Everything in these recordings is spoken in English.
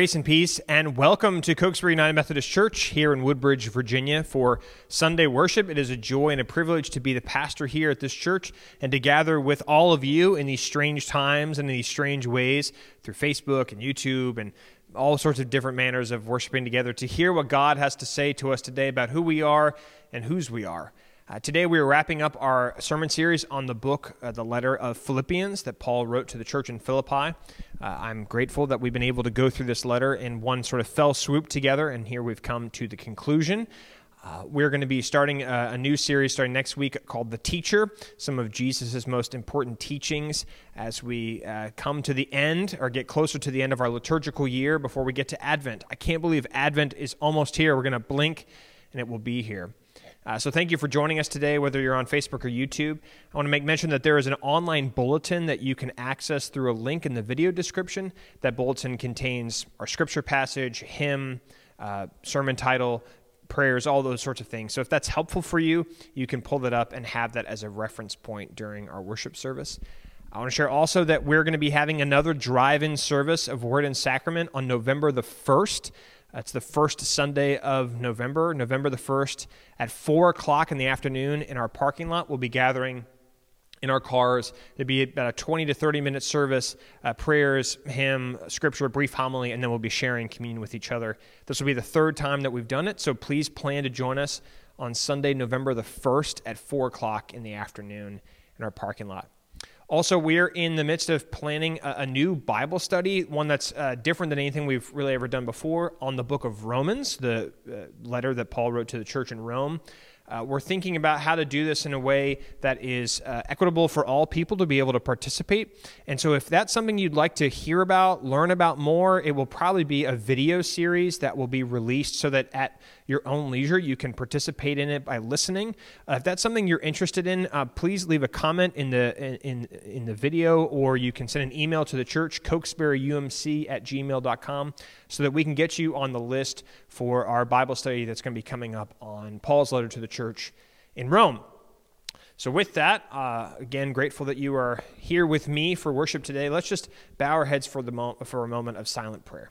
Grace and peace, and welcome to Cokesbury United Methodist Church here in Woodbridge, Virginia, for Sunday worship. It is a joy and a privilege to be the pastor here at this church and to gather with all of you in these strange times and in these strange ways through Facebook and YouTube and all sorts of different manners of worshiping together to hear what God has to say to us today about who we are and whose we are. Uh, today, we are wrapping up our sermon series on the book, uh, the letter of Philippians that Paul wrote to the church in Philippi. Uh, I'm grateful that we've been able to go through this letter in one sort of fell swoop together, and here we've come to the conclusion. Uh, we're going to be starting a, a, new series starting next week called The Teacher, some of Jesus' most important teachings as we uh, come to the end or get closer to the end of our liturgical year before we get to Advent. I can't believe Advent is almost here. We're going to blink and it will be here. Uh, so thank you for joining us today, whether you're on Facebook or YouTube. I want to make mention that there is an online bulletin that you can access through a link in the video description. That bulletin contains our scripture passage, hymn, uh, sermon title, prayers, all those sorts of things. So if that's helpful for you, you can pull that up and have that as a reference point during our worship service. I want to share also that we're going to be having another drive in service of Word and Sacrament on November the 1st. It's the first Sunday of November, November the 1st, at 4 o'clock in the afternoon in our parking lot. We'll be gathering in our cars. It'll be about a 20 to 30 minute service, uh, prayers, hymn, scripture, brief homily, and then we'll be sharing communion with each other. This will be the third time that we've done it, so please plan to join us on Sunday, November the 1st at 4 o'clock in the afternoon in our parking lot. Also, we're in the midst of planning a, a new Bible study, one that's uh, different than anything we've really ever done before, on the book of Romans, the uh, letter that Paul wrote to the church in Rome. Uh, we're thinking about how to do this in a way that is uh, equitable for all people to be able to participate. And so, if that's something you'd like to hear about, learn about more, it will probably be a video series that will be released so that at your own leisure you can participate in it by listening. Uh, if that's something you're interested in, uh, please leave a comment in the in in the video, or you can send an email to the church, cokesburyumc at gmail.com, so that we can get you on the list for our Bible study that's going to be coming up on Paul's letter to the church in Rome. So, with that, uh, again, grateful that you are here with me for worship today. Let's just bow our heads for, the mo- for a moment of silent prayer.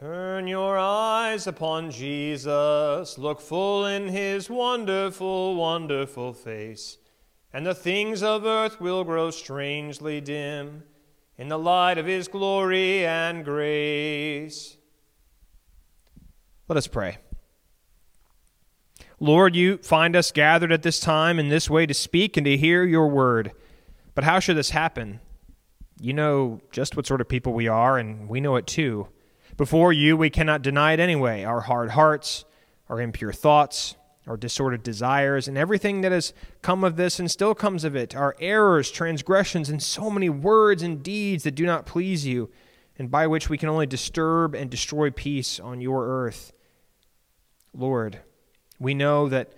Turn your eyes upon Jesus, look full in his wonderful, wonderful face, and the things of earth will grow strangely dim in the light of his glory and grace. Let us pray. Lord, you find us gathered at this time in this way to speak and to hear your word. But how should this happen? You know just what sort of people we are, and we know it too. Before you, we cannot deny it anyway our hard hearts, our impure thoughts, our disordered desires, and everything that has come of this and still comes of it, our errors, transgressions, and so many words and deeds that do not please you, and by which we can only disturb and destroy peace on your earth. Lord, we know that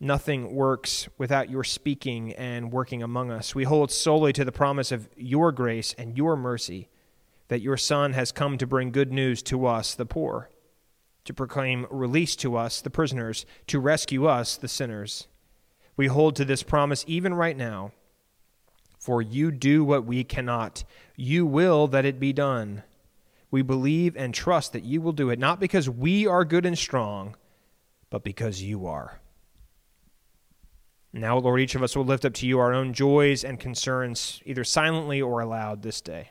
nothing works without your speaking and working among us. We hold solely to the promise of your grace and your mercy that your Son has come to bring good news to us, the poor, to proclaim release to us, the prisoners, to rescue us, the sinners. We hold to this promise even right now. For you do what we cannot. You will that it be done. We believe and trust that you will do it, not because we are good and strong, but because you are. Now, Lord, each of us will lift up to you our own joys and concerns, either silently or aloud, this day.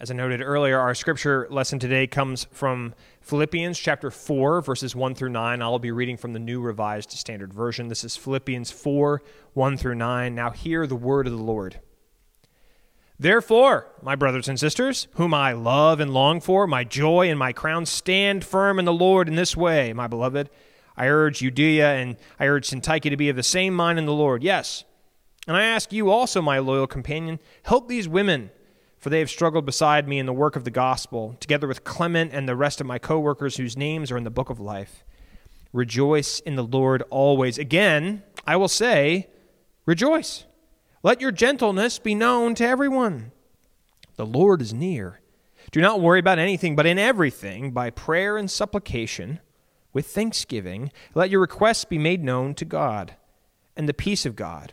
As I noted earlier, our scripture lesson today comes from Philippians chapter 4, verses 1 through 9. I'll be reading from the New Revised Standard Version. This is Philippians 4, 1 through 9. Now hear the word of the Lord. Therefore, my brothers and sisters, whom I love and long for, my joy and my crown, stand firm in the Lord in this way, my beloved. I urge Euodia and I urge Syntyche to be of the same mind in the Lord. Yes. And I ask you also, my loyal companion, help these women for they have struggled beside me in the work of the gospel, together with Clement and the rest of my co workers whose names are in the book of life. Rejoice in the Lord always. Again, I will say, rejoice. Let your gentleness be known to everyone. The Lord is near. Do not worry about anything, but in everything, by prayer and supplication, with thanksgiving, let your requests be made known to God. And the peace of God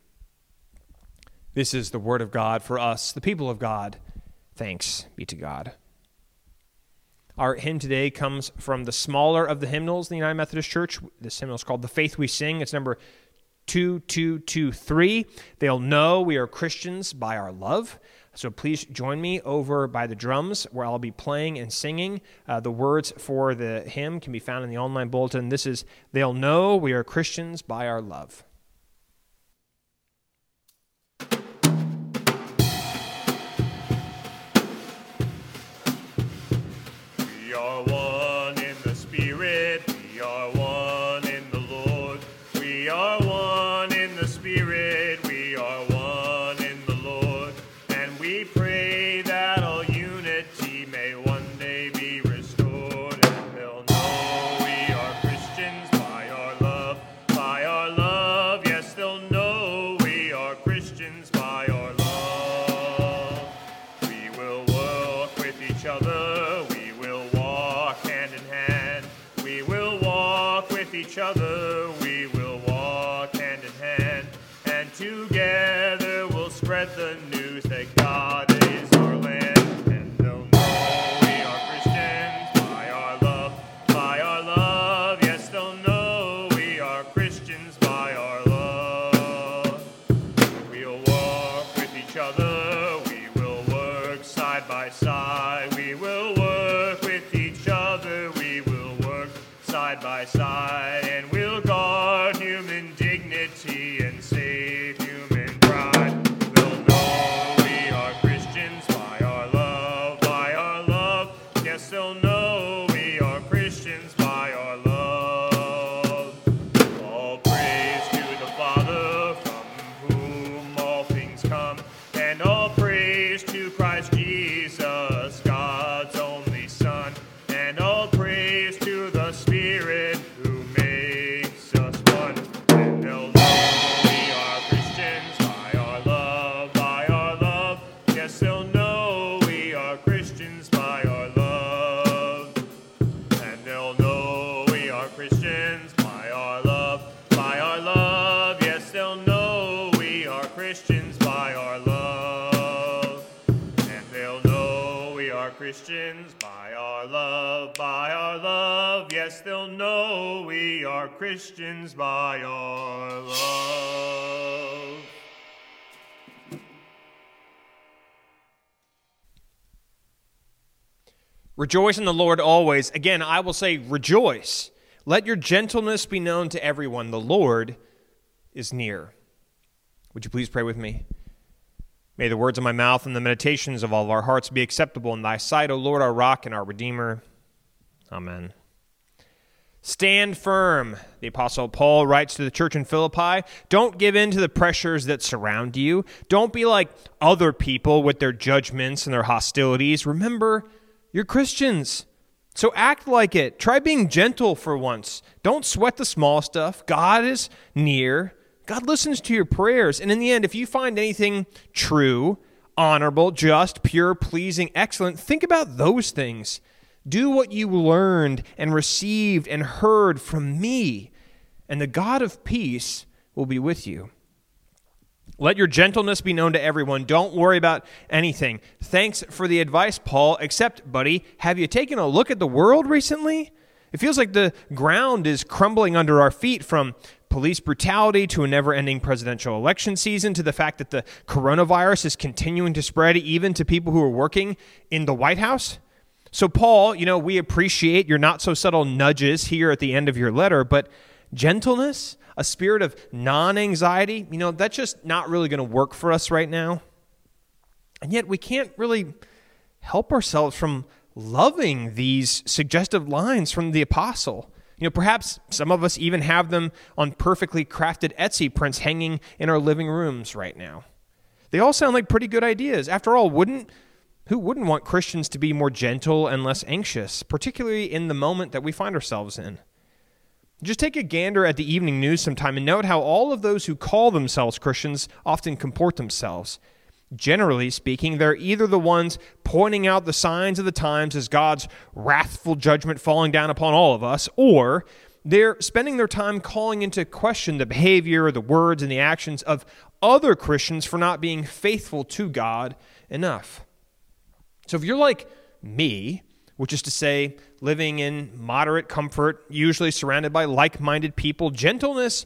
This is the word of God for us, the people of God. Thanks be to God. Our hymn today comes from the smaller of the hymnals in the United Methodist Church. This hymnal is called The Faith We Sing. It's number 2223. They'll know we are Christians by our love. So please join me over by the drums where I'll be playing and singing. Uh, the words for the hymn can be found in the online bulletin. This is They'll Know We Are Christians by Our Love. Christians by our love, by our love. Yes, they'll know we are Christians by our love. Rejoice in the Lord always. Again, I will say, rejoice. Let your gentleness be known to everyone. The Lord is near. Would you please pray with me? May the words of my mouth and the meditations of all of our hearts be acceptable in thy sight, O Lord, our rock and our redeemer. Amen. Stand firm, the Apostle Paul writes to the church in Philippi. Don't give in to the pressures that surround you. Don't be like other people with their judgments and their hostilities. Remember, you're Christians. So act like it. Try being gentle for once. Don't sweat the small stuff. God is near. God listens to your prayers. And in the end, if you find anything true, honorable, just, pure, pleasing, excellent, think about those things. Do what you learned and received and heard from me, and the God of peace will be with you. Let your gentleness be known to everyone. Don't worry about anything. Thanks for the advice, Paul. Except, buddy, have you taken a look at the world recently? It feels like the ground is crumbling under our feet from police brutality to a never ending presidential election season to the fact that the coronavirus is continuing to spread even to people who are working in the White House. So, Paul, you know, we appreciate your not so subtle nudges here at the end of your letter, but gentleness, a spirit of non anxiety, you know, that's just not really going to work for us right now. And yet, we can't really help ourselves from loving these suggestive lines from the apostle. You know, perhaps some of us even have them on perfectly crafted Etsy prints hanging in our living rooms right now. They all sound like pretty good ideas. After all, wouldn't who wouldn't want Christians to be more gentle and less anxious, particularly in the moment that we find ourselves in? Just take a gander at the evening news sometime and note how all of those who call themselves Christians often comport themselves. Generally speaking, they're either the ones pointing out the signs of the times as God's wrathful judgment falling down upon all of us, or they're spending their time calling into question the behavior, the words, and the actions of other Christians for not being faithful to God enough. So if you're like me, which is to say, living in moderate comfort, usually surrounded by like minded people, gentleness,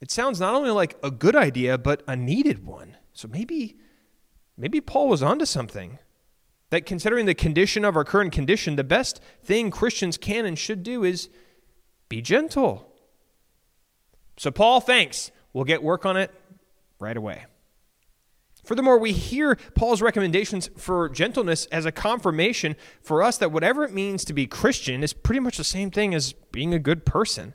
it sounds not only like a good idea, but a needed one. So maybe maybe Paul was onto something. That considering the condition of our current condition, the best thing Christians can and should do is be gentle. So, Paul, thanks. We'll get work on it right away. Furthermore, we hear Paul's recommendations for gentleness as a confirmation for us that whatever it means to be Christian is pretty much the same thing as being a good person.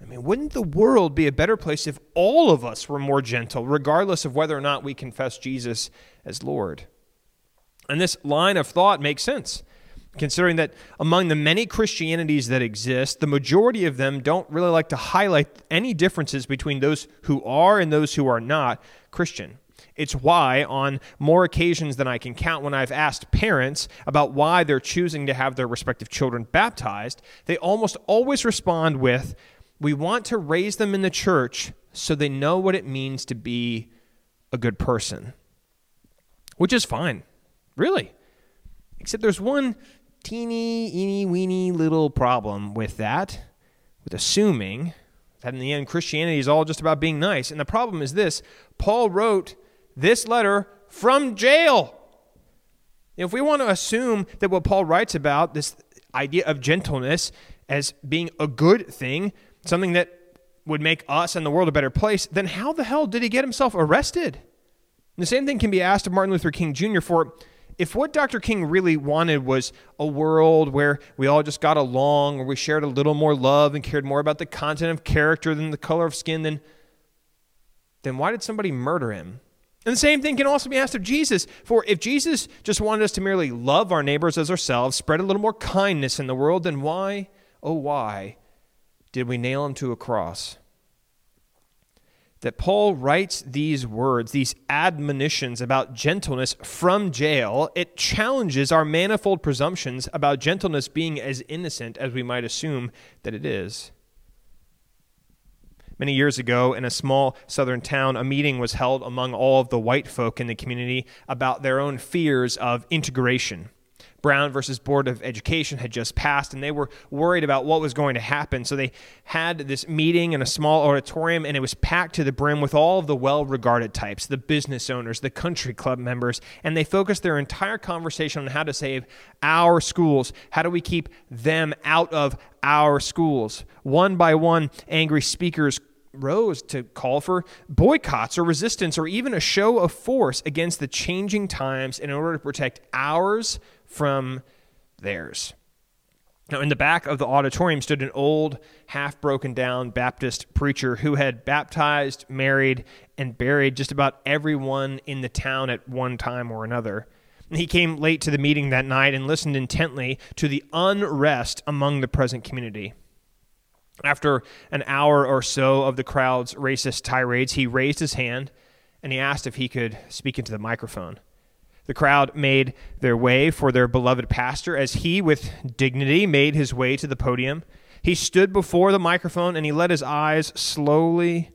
I mean, wouldn't the world be a better place if all of us were more gentle, regardless of whether or not we confess Jesus as Lord? And this line of thought makes sense, considering that among the many Christianities that exist, the majority of them don't really like to highlight any differences between those who are and those who are not Christian. It's why, on more occasions than I can count, when I've asked parents about why they're choosing to have their respective children baptized, they almost always respond with, we want to raise them in the church so they know what it means to be a good person. Which is fine, really. Except there's one teeny, eeny, weeny little problem with that, with assuming that in the end Christianity is all just about being nice. And the problem is this Paul wrote this letter from jail. If we want to assume that what Paul writes about, this idea of gentleness, as being a good thing, something that would make us and the world a better place, then how the hell did he get himself arrested? And the same thing can be asked of Martin Luther King Jr. for if what Dr. King really wanted was a world where we all just got along, where we shared a little more love and cared more about the content of character than the color of skin, then, then why did somebody murder him? And the same thing can also be asked of Jesus. For if Jesus just wanted us to merely love our neighbors as ourselves, spread a little more kindness in the world, then why, oh, why did we nail him to a cross? That Paul writes these words, these admonitions about gentleness from jail, it challenges our manifold presumptions about gentleness being as innocent as we might assume that it is. Many years ago, in a small southern town, a meeting was held among all of the white folk in the community about their own fears of integration. Brown versus Board of Education had just passed, and they were worried about what was going to happen. So they had this meeting in a small auditorium, and it was packed to the brim with all of the well regarded types the business owners, the country club members, and they focused their entire conversation on how to save our schools. How do we keep them out of our schools? One by one, angry speakers rose to call for boycotts or resistance or even a show of force against the changing times in order to protect ours from theirs. Now, in the back of the auditorium stood an old, half broken down Baptist preacher who had baptized, married, and buried just about everyone in the town at one time or another. He came late to the meeting that night and listened intently to the unrest among the present community. After an hour or so of the crowd's racist tirades, he raised his hand and he asked if he could speak into the microphone. The crowd made their way for their beloved pastor as he, with dignity, made his way to the podium. He stood before the microphone and he let his eyes slowly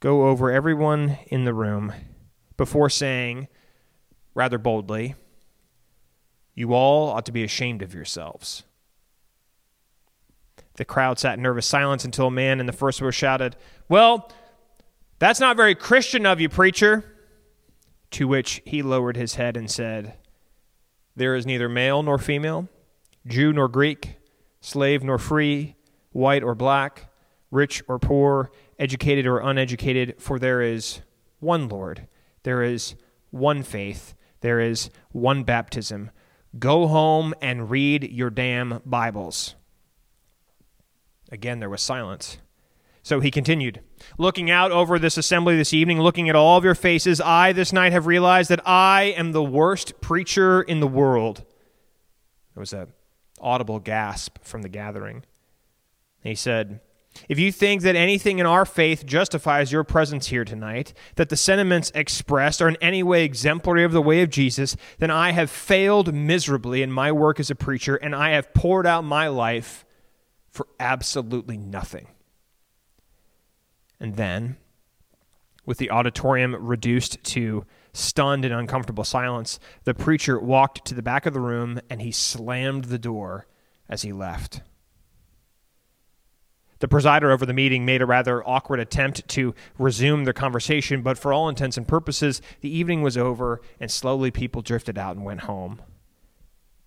go over everyone in the room before saying, rather boldly, You all ought to be ashamed of yourselves. The crowd sat in nervous silence until a man in the first row shouted, Well, that's not very Christian of you, preacher. To which he lowered his head and said, There is neither male nor female, Jew nor Greek, slave nor free, white or black, rich or poor, educated or uneducated, for there is one Lord, there is one faith, there is one baptism. Go home and read your damn Bibles. Again, there was silence. So he continued, Looking out over this assembly this evening, looking at all of your faces, I this night have realized that I am the worst preacher in the world. There was a audible gasp from the gathering. He said, if you think that anything in our faith justifies your presence here tonight, that the sentiments expressed are in any way exemplary of the way of Jesus, then I have failed miserably in my work as a preacher, and I have poured out my life for absolutely nothing. And then, with the auditorium reduced to stunned and uncomfortable silence, the preacher walked to the back of the room and he slammed the door as he left. The presider over the meeting made a rather awkward attempt to resume the conversation, but for all intents and purposes, the evening was over and slowly people drifted out and went home.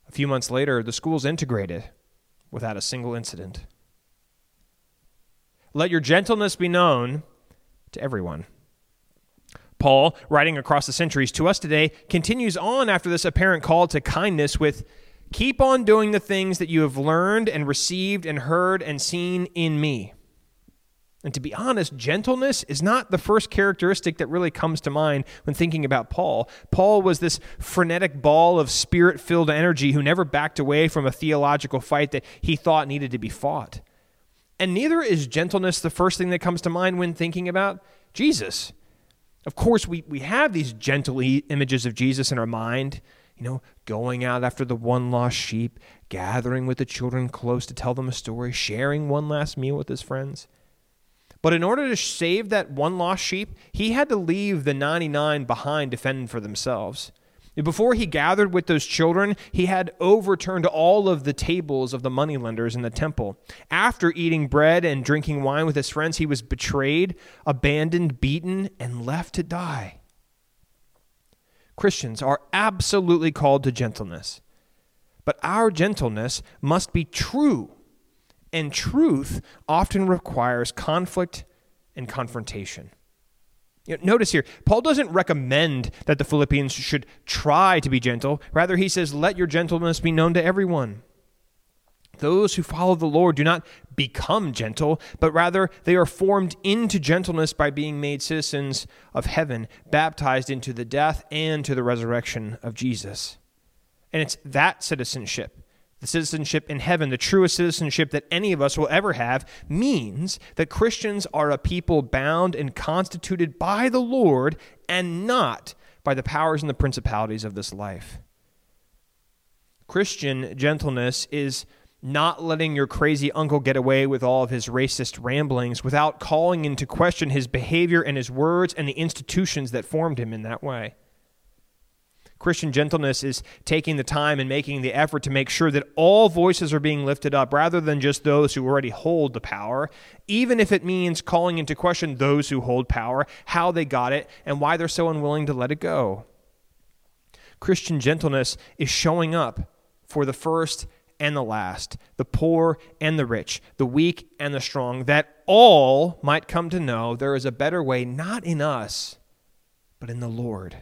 A few months later, the schools integrated without a single incident. Let your gentleness be known to everyone. Paul, writing across the centuries to us today, continues on after this apparent call to kindness with Keep on doing the things that you have learned and received and heard and seen in me. And to be honest, gentleness is not the first characteristic that really comes to mind when thinking about Paul. Paul was this frenetic ball of spirit filled energy who never backed away from a theological fight that he thought needed to be fought. And neither is gentleness the first thing that comes to mind when thinking about Jesus. Of course, we, we have these gentle images of Jesus in our mind, you know, going out after the one lost sheep, gathering with the children close to tell them a story, sharing one last meal with his friends. But in order to save that one lost sheep, he had to leave the 99 behind to fend for themselves. Before he gathered with those children, he had overturned all of the tables of the moneylenders in the temple. After eating bread and drinking wine with his friends, he was betrayed, abandoned, beaten, and left to die. Christians are absolutely called to gentleness, but our gentleness must be true, and truth often requires conflict and confrontation. You know, notice here, Paul doesn't recommend that the Philippians should try to be gentle. Rather, he says, Let your gentleness be known to everyone. Those who follow the Lord do not become gentle, but rather they are formed into gentleness by being made citizens of heaven, baptized into the death and to the resurrection of Jesus. And it's that citizenship the citizenship in heaven, the truest citizenship that any of us will ever have, means that Christians are a people bound and constituted by the Lord and not by the powers and the principalities of this life. Christian gentleness is not letting your crazy uncle get away with all of his racist ramblings without calling into question his behavior and his words and the institutions that formed him in that way. Christian gentleness is taking the time and making the effort to make sure that all voices are being lifted up rather than just those who already hold the power, even if it means calling into question those who hold power, how they got it, and why they're so unwilling to let it go. Christian gentleness is showing up for the first and the last, the poor and the rich, the weak and the strong, that all might come to know there is a better way not in us, but in the Lord.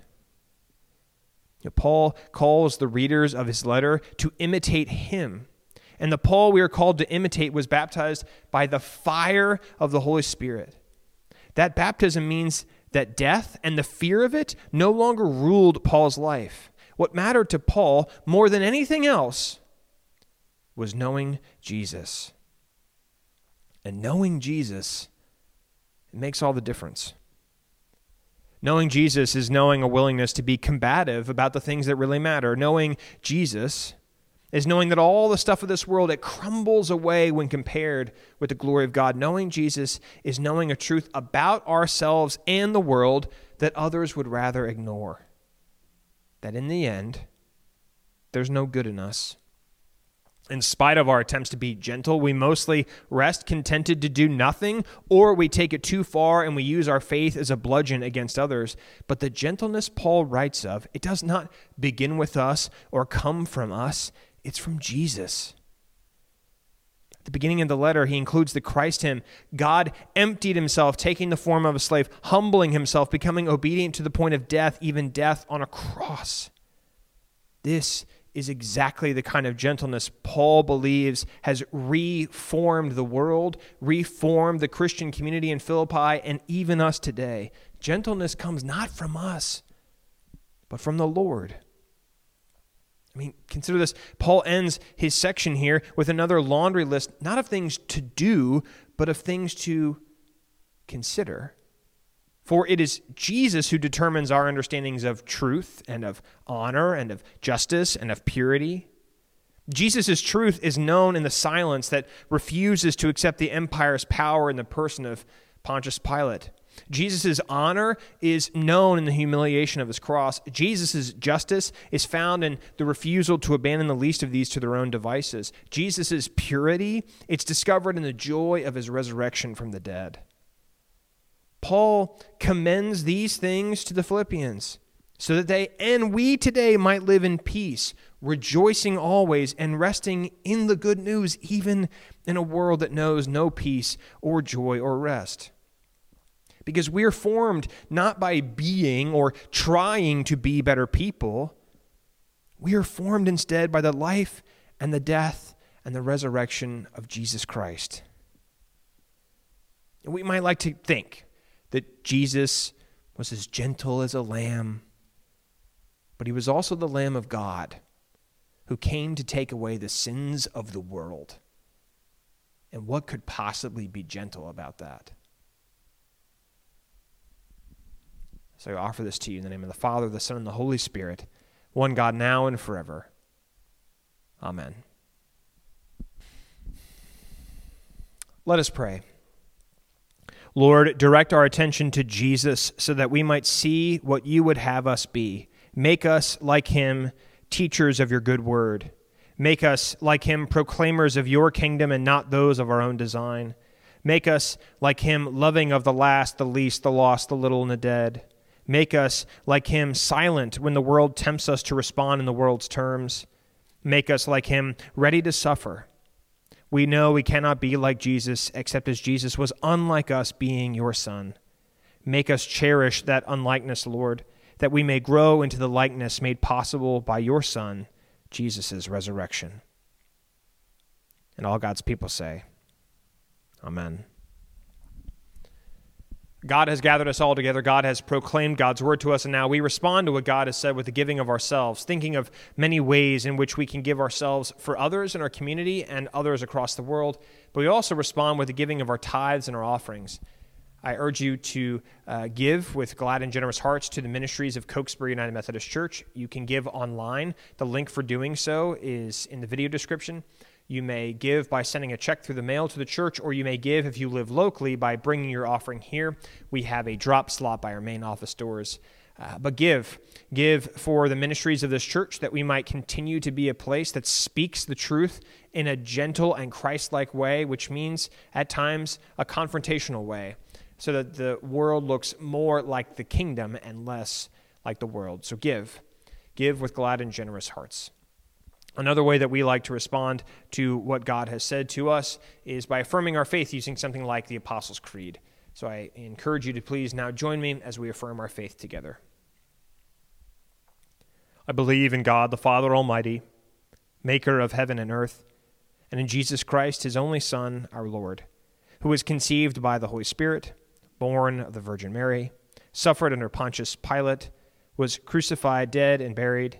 Paul calls the readers of his letter to imitate him. And the Paul we are called to imitate was baptized by the fire of the Holy Spirit. That baptism means that death and the fear of it no longer ruled Paul's life. What mattered to Paul more than anything else was knowing Jesus. And knowing Jesus, it makes all the difference. Knowing Jesus is knowing a willingness to be combative about the things that really matter. Knowing Jesus is knowing that all the stuff of this world it crumbles away when compared with the glory of God. Knowing Jesus is knowing a truth about ourselves and the world that others would rather ignore. That in the end, there's no good in us in spite of our attempts to be gentle, we mostly rest contented to do nothing, or we take it too far and we use our faith as a bludgeon against others. But the gentleness Paul writes of, it does not begin with us or come from us, it's from Jesus. At the beginning of the letter, he includes the Christ hymn God emptied himself, taking the form of a slave, humbling himself, becoming obedient to the point of death, even death on a cross. This is exactly the kind of gentleness Paul believes has reformed the world, reformed the Christian community in Philippi, and even us today. Gentleness comes not from us, but from the Lord. I mean, consider this. Paul ends his section here with another laundry list, not of things to do, but of things to consider. For it is Jesus who determines our understandings of truth and of honor and of justice and of purity. Jesus' truth is known in the silence that refuses to accept the empire's power in the person of Pontius Pilate. Jesus' honor is known in the humiliation of his cross. Jesus' justice is found in the refusal to abandon the least of these to their own devices. Jesus' purity, it's discovered in the joy of his resurrection from the dead. Paul commends these things to the Philippians so that they and we today might live in peace, rejoicing always and resting in the good news, even in a world that knows no peace or joy or rest. Because we are formed not by being or trying to be better people, we are formed instead by the life and the death and the resurrection of Jesus Christ. We might like to think that Jesus was as gentle as a lamb, but he was also the Lamb of God who came to take away the sins of the world. And what could possibly be gentle about that? So I offer this to you in the name of the Father, the Son, and the Holy Spirit, one God now and forever. Amen. Let us pray. Lord, direct our attention to Jesus so that we might see what you would have us be. Make us, like him, teachers of your good word. Make us, like him, proclaimers of your kingdom and not those of our own design. Make us, like him, loving of the last, the least, the lost, the little, and the dead. Make us, like him, silent when the world tempts us to respond in the world's terms. Make us, like him, ready to suffer we know we cannot be like Jesus except as Jesus was unlike us, being your Son. Make us cherish that unlikeness, Lord, that we may grow into the likeness made possible by your Son, Jesus' resurrection. And all God's people say, Amen. God has gathered us all together. God has proclaimed God's word to us, and now we respond to what God has said with the giving of ourselves, thinking of many ways in which we can give ourselves for others in our community and others across the world. But we also respond with the giving of our tithes and our offerings. I urge you to uh, give with glad and generous hearts to the ministries of Cokesbury United Methodist Church. You can give online. The link for doing so is in the video description. You may give by sending a check through the mail to the church, or you may give if you live locally by bringing your offering here. We have a drop slot by our main office doors. Uh, but give. Give for the ministries of this church that we might continue to be a place that speaks the truth in a gentle and Christ like way, which means at times a confrontational way, so that the world looks more like the kingdom and less like the world. So give. Give with glad and generous hearts. Another way that we like to respond to what God has said to us is by affirming our faith using something like the Apostles' Creed. So I encourage you to please now join me as we affirm our faith together. I believe in God, the Father Almighty, maker of heaven and earth, and in Jesus Christ, his only Son, our Lord, who was conceived by the Holy Spirit, born of the Virgin Mary, suffered under Pontius Pilate, was crucified, dead, and buried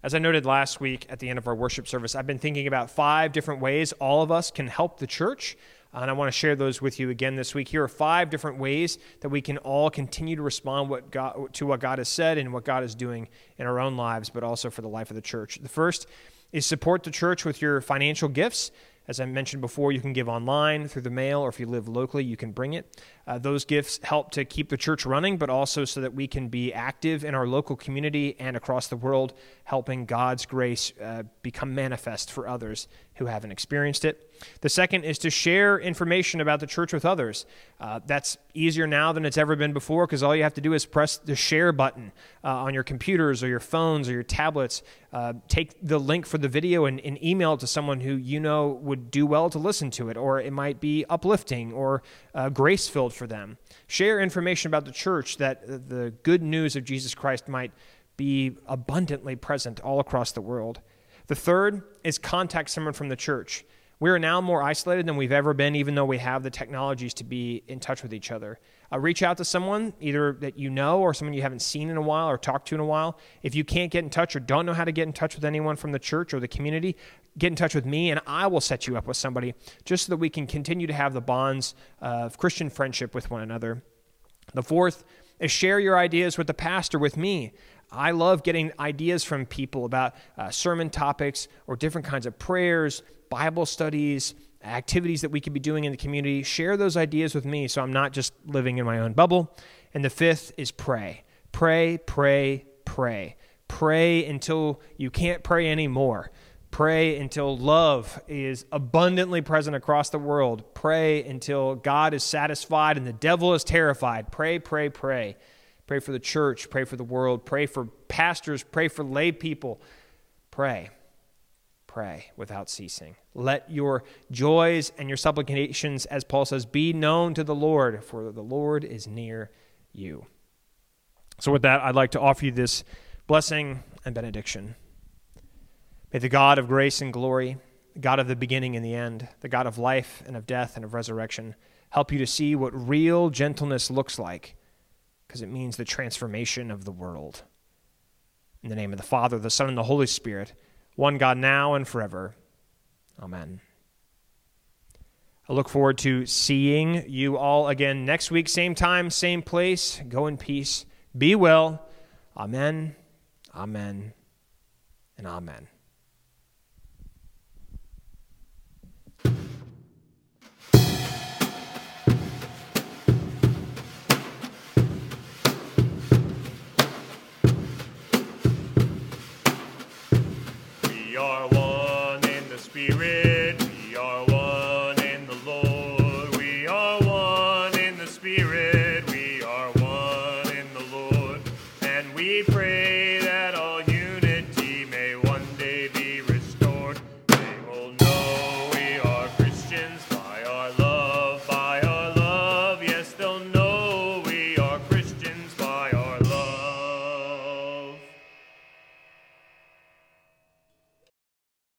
As I noted last week at the end of our worship service, I've been thinking about five different ways all of us can help the church. And I want to share those with you again this week. Here are five different ways that we can all continue to respond what God, to what God has said and what God is doing in our own lives, but also for the life of the church. The first is support the church with your financial gifts. As I mentioned before, you can give online through the mail, or if you live locally, you can bring it. Uh, those gifts help to keep the church running, but also so that we can be active in our local community and across the world, helping God's grace uh, become manifest for others who haven't experienced it. The second is to share information about the church with others. Uh, that's easier now than it's ever been before because all you have to do is press the share button uh, on your computers or your phones or your tablets. Uh, take the link for the video and, and, email it to someone who you know would do well to listen to it, or it might be uplifting or uh, grace filled for them. Share information about the church that the good news of Jesus Christ might be abundantly present all across the world. The third is contact someone from the church. We are now more isolated than we've ever been, even though we have the technologies to be in touch with each other. Uh, reach out to someone, either that you know or someone you haven't seen in a while or talked to in a while. If you can't get in touch or don't know how to get in touch with anyone from the church or the community, get in touch with me and I will set you up with somebody just so that we can continue to have the bonds of Christian friendship with one another. The fourth is share your ideas with the pastor, with me. I love getting ideas from people about uh, sermon topics or different kinds of prayers, Bible studies, activities that we could be doing in the community. Share those ideas with me so I'm not just living in my own bubble. And the fifth is pray. Pray, pray, pray. Pray until you can't pray anymore. Pray until love is abundantly present across the world. Pray until God is satisfied and the devil is terrified. Pray, pray, pray. Pray for the church. Pray for the world. Pray for pastors. Pray for lay people. Pray. Pray without ceasing. Let your joys and your supplications, as Paul says, be known to the Lord, for the Lord is near you. So, with that, I'd like to offer you this blessing and benediction. May the God of grace and glory, the God of the beginning and the end, the God of life and of death and of resurrection, help you to see what real gentleness looks like because it means the transformation of the world. In the name of the Father, the Son, and the Holy Spirit, one God now and forever. Amen. I look forward to seeing you all again next week, same time, same place. Go in peace. Be well. Amen, amen, and amen. your